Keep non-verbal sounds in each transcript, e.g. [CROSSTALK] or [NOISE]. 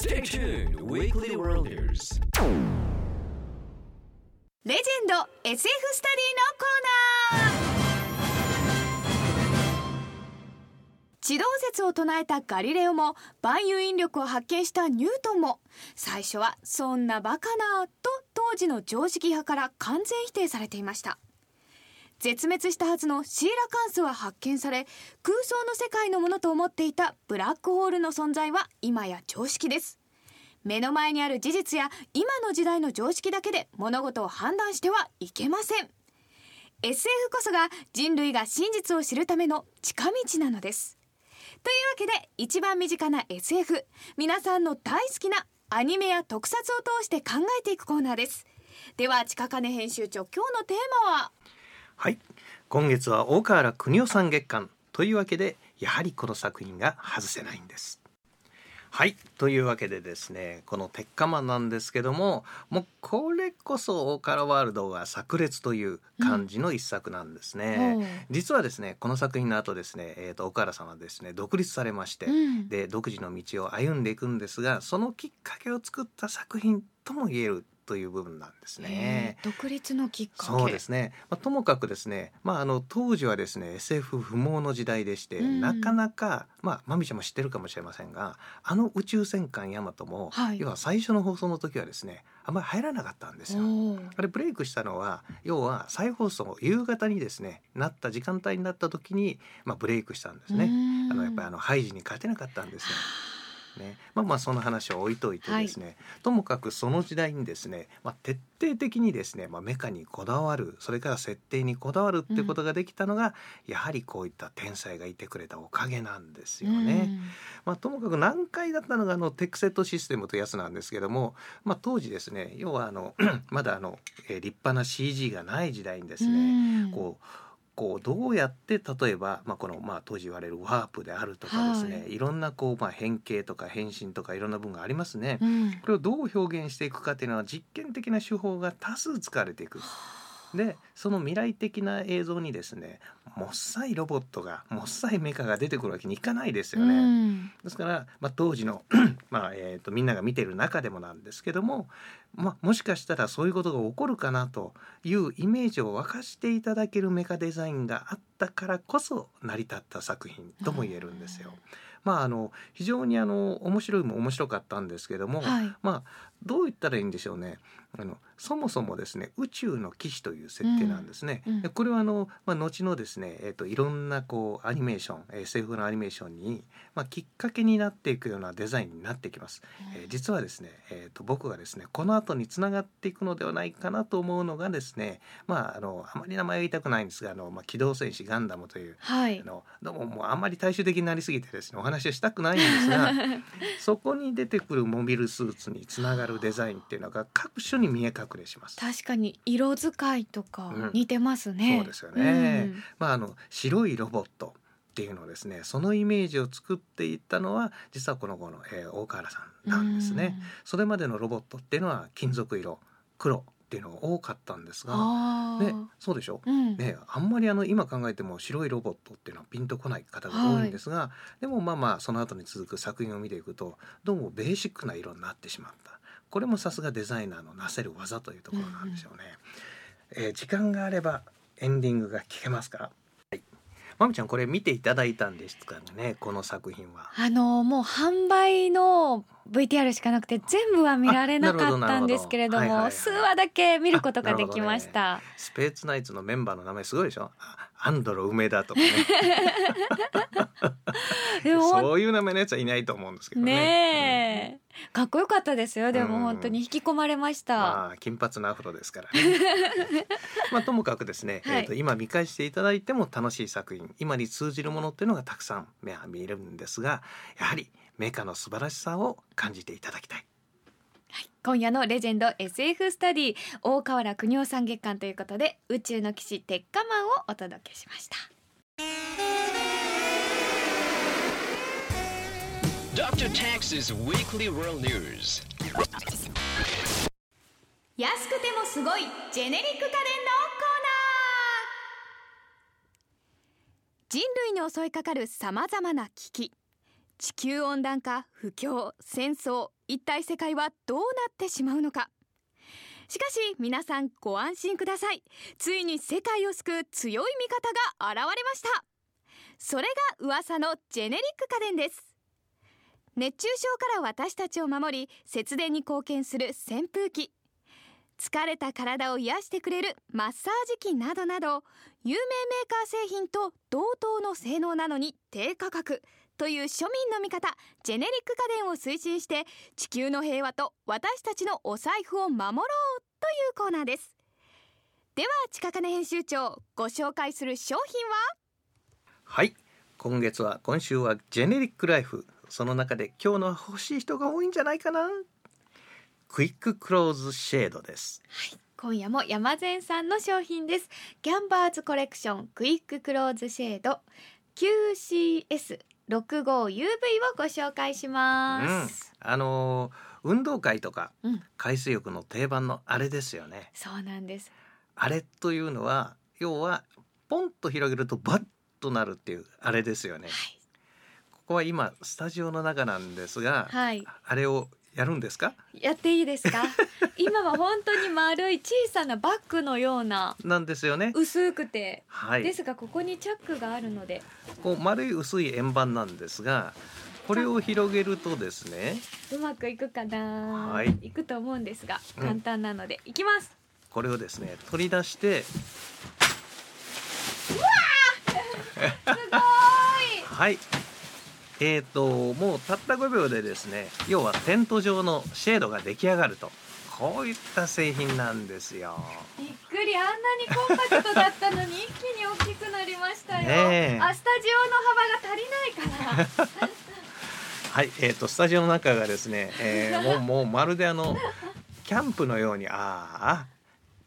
Stay tuned, Weekly Worlders. レジェンド SF スタディのコーナー地動説を唱えたガリレオも万有引力を発見したニュートンも最初はそんなバカなと当時の常識派から完全否定されていました絶滅したはずのシーラカンスは発見され空想の世界のものと思っていたブラックホールの存在は今や常識です。目の前にある事実や今の時代の常識だけで物事を判断してはいけません。SF こそが人類が真実を知るための近道なのです。というわけで一番身近な SF 皆さんの大好きなアニメや特撮を通して考えていくコーナーです。では近金編集長今日のテーマは？はい。今月は大河原邦夫さん月間というわけでやはりこの作品が外せないんです。はい。というわけでですねこの鉄火マンなんですけどももうこれこそ大河原ワールドが炸裂という感じの一作なんですね、うん。実はですねこの作品の後ですね、えー、と大河原さんはですね独立されまして、うん。で独自の道を歩んでいくんですがそのきっかけを作った作品とも言えるという部分なんですね。独立のきっかけそうですね、まあ、ともかくですね、まあ、あの当時はですね SF 不毛の時代でして、うんなかなかまあまみちゃんも知ってるかもしれませんがあの宇宙戦艦ヤマトも、はい要は最初の放送の時はですねあんまり入らなかったんですよ。あれブレイクしたのは要は再放送夕方にですねなった時間帯になった時に、まあ、ブレイクしたんですね。あのやっぱりあのハイジに勝てなかったんですよ。ね、まあまあその話を置いといてですね、ともかくその時代にですね、まあ、徹底的にですね、まあ、メカにこだわるそれから設定にこだわるっていうことができたのが、やはりこういった天才がいてくれたおかげなんですよね。まあ、ともかく難解だったのがあのテックセットシステムというやつなんですけども、まあ、当時ですね要はあの [CLEARS THROAT] まだあの、えー立派な CG がない時代にですね、うん。こうこうどうやって例えば、まあ、この、まあ、当時言われるワープであるとかですね、、はいろんなこう、まあ、変形とか変身とかいろんな部分がありますね。うんこれをどう表現していくかっていうのは実験的な手法が多数使われていく。でその未来的な映像にですねもっさいロボットがもっさいメカが出てくるわけにいかないですよね。うんですから、まあ、当時の、[CLEARS THROAT] まあえー、とみんなが見てる中でもなんですけども、まあ、もしかしたらそういうことが起こるかなというイメージを沸かしていただけるメカデザインがあったからこそ成り立った作品とも言えるんですよ。まあ、あの非常にあの面白いも面白かったんですけども、はい。まあどう言ったらいいんでしょうね。あのそもそもですね宇宙の騎士という設定なんですね。うんうん。でこれはあの、まあ、後のですね、えー、といろんなこうアニメーション、えー SF のアニメーションに、まあ、きっかけになっていくようなデザインになってきます。えー実はですね、えー、と僕がですねこの後につながっていくのではないかなと思うのがですねまああのあまり名前は言いたくないんですがあの、まあ、機動戦士ガンダムというはい。あのどうももうあんまり大衆的になりすぎてですねお話をしたくないんですが [LAUGHS] そこに出てくるモビルスーツにつながるデザインっていうのが各所に見え隠れします。確かに色使いとかうん。似てますね、そうですよね。うん。まあ、あの白いロボットっていうのをですねそのイメージを作っていったのは実はこの子の、えー大河原さんなんですね。それまでのロボットっていうのは金属色黒っていうのが多かったんですうんが、ね、そうでしょ？うん。ね、あんまりあの今考えても白いロボットっていうのはピンとこない方が多いんですが、でもまあまあその後に続く作品を見ていくとどうもベーシックな色になってしまった。これもさすがデザイナーのなせる技というところなんでしょうね。えー時間があればエンディングが聞けますか？はい。まみちゃんこれ見ていただいたんですかねこの作品は。あのもう販売の VTR しかなくて全部は見られなかったんですけれどあなるほどなるほど。はいはい数話だけ見ることができました、スペーツナイツのメンバーの名前すごいでしょ？あアンドロ梅田とかね。[LAUGHS] そういう名前のやつはいないと思うんですけどね。ねえ。かっこよかったですよ。でもうん本当に引き込まれました、まあ金髪のアフロですからね。[LAUGHS] まあともかくですね、はい。えーと今見返していただいても楽しい作品今に通じるものっていうのがたくさん目は見えるんですがやはりメカの素晴らしさを感じていただきたい。今夜のレジェンド SF スタディ大河原邦夫さん月間ということで宇宙の騎士鉄火マンをお届けしました Dr. Tax's Weekly World News. 安くてもすごいジェネリック家電のコーナー人類に襲いかかるさまざまな危機地球温暖化不況戦争一体世界はどうなってしまうのか。しかし皆さんご安心ください。ついに世界を救う強い味方が現れました。それが噂のジェネリック家電です。熱中症から私たちを守り節電に貢献する扇風機。疲れた体を癒してくれるマッサージ機などなど有名メーカー製品と同等の性能なのに低価格。という庶民の味方ジェネリック家電を推進して地球の平和と私たちのお財布を守ろうというコーナーです。では近金編集長ご紹介する商品は？はい。今月は今週はジェネリックライフ。その中で今日の欲しい人が多いんじゃないかな？クイッククローズシェードです。今夜も山善さんの商品です。ギャンバーズコレクションクイッククローズシェード QCS65UV をご紹介しうん。ます、あのー運動会とかうん。海水浴の定番のあれですよね。そうなんです。あれというのは要はポンと広げるとバッとなるっていうあれですよね。ここは今スタジオの中なんですが、はい。あれをやるんですか？やっていいですか？[LAUGHS] 今は本当に丸い小さなバッグのようななんですよね。薄くて、はい。ですがここにチャックがあるので。こう丸い薄い円盤なんですがこれを広げるとですねうまくいくかな、はい。いくと思うんですがうん。簡単なので、いきます。これをですね取り出して [LAUGHS] すごーい！はいえー、ともうたった5秒でですね要はテント状のシェードが出来上がると。こういった製品なんですよ。びっくり。あんなにコンパクトだったのに一気に大きくなりましたよ、ねえ。あスタジオの幅が足りないから。[LAUGHS] はい、えー、とスタジオの中がですね、えーもうもうまるであのキャンプのようにああ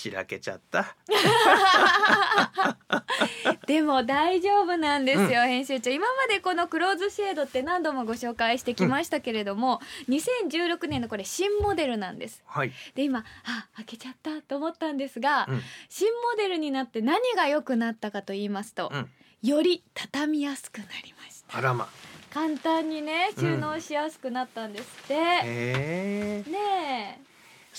散らけちゃった。[LAUGHS] でも大丈夫なんですよ、編集長。今までこのクローズシェードって何度もご紹介してきましたけれども、2016年のこれ新モデルなんです。はい、で今あ開けちゃったと思ったんですが、うん。新モデルになって何が良くなったかと言いますと、うん、より畳みやすくなりました。あらま。簡単にね収納しやすくなったんですって、へえ。ね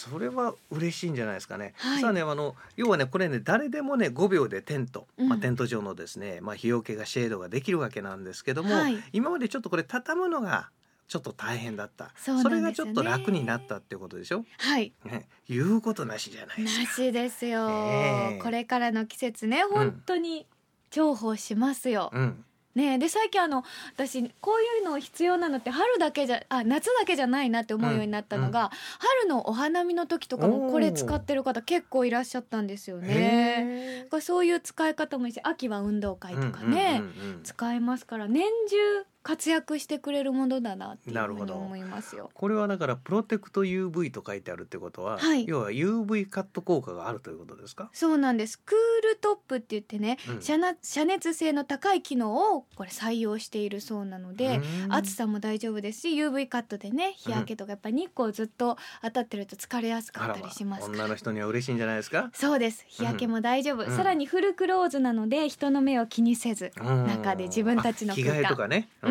それは嬉しいんじゃないですかね。はい。さあねあの要はねこれね誰でもね5秒でテント、うん。まあテント上のですねまあ日よけがシェードができるわけなんですけども、はい。今までちょっとこれ畳むのがちょっと大変だった。そね。れがちょっと楽になったっていうことでしょ？はい。ね、言うことなしじゃないな。しですよ、ねえ。これからの季節ね本当に重宝しますよ、うん、ねえで最近あの私こういうの必要なのって春だけじゃあ夏だけじゃないなって思うようになったのが、春のお花見の時とかもこれ使ってる方結構いらっしゃったんですよね。そういう使い方もいいし秋は運動会とかね、うんうんうんうん使えますから年中活躍してくれるものだなっていうなるほど。ふうに思いますよ。これはだからプロテクト UV と書いてあるってことは、はい。要は UV カット効果があるということですか？そうなんです。クールトップって言ってね、うん。遮な遮熱性の高い機能をこれ採用しているそうなので、うん。暑さも大丈夫ですし UV カットでね日焼けとかやっぱ日光ずっと当たってると疲れやすかったりしますから。女の人には嬉しいんじゃないですか？そうです。日焼けも大丈夫、うん。さらにフルクローズなので人の目を気にせずうん。中で自分たちのあ着空間替えとかね。う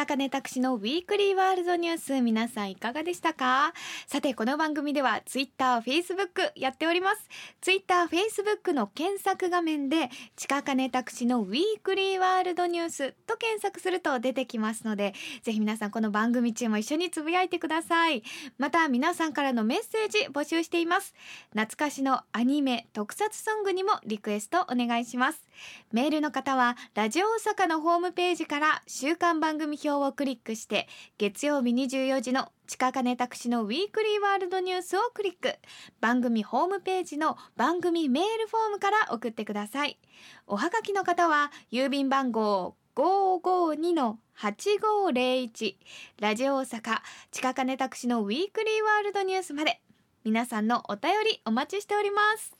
News. 近金拓司のウィークリーワールドニュース皆さんいかがでしたか？さてこの番組ではツイッター、フェイスブックやっております。ツイッター、フェイスブックの検索画面で近金拓司のウィークリーワールドニュースと検索すると出てきますのでぜひ皆さんこの番組中も一緒につぶやいてください。また皆さんからのメッセージ募集しています。懐かしのアニメ特撮ソングにもリクエストお願いします。メールの方はラジオ大阪のホームページから週間番組表をクリックして月曜日24時の近金拓司のウィークリーワールドニュースをクリック。番組ホームページの番組メールフォームから送ってください。おはがきの方は郵便番号552-8501ラジオ大阪近金拓司のウィークリーワールドニュースまで。皆さんのお便りお待ちしております。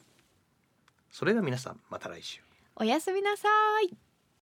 それでは皆さんまた来週。おやすみなさい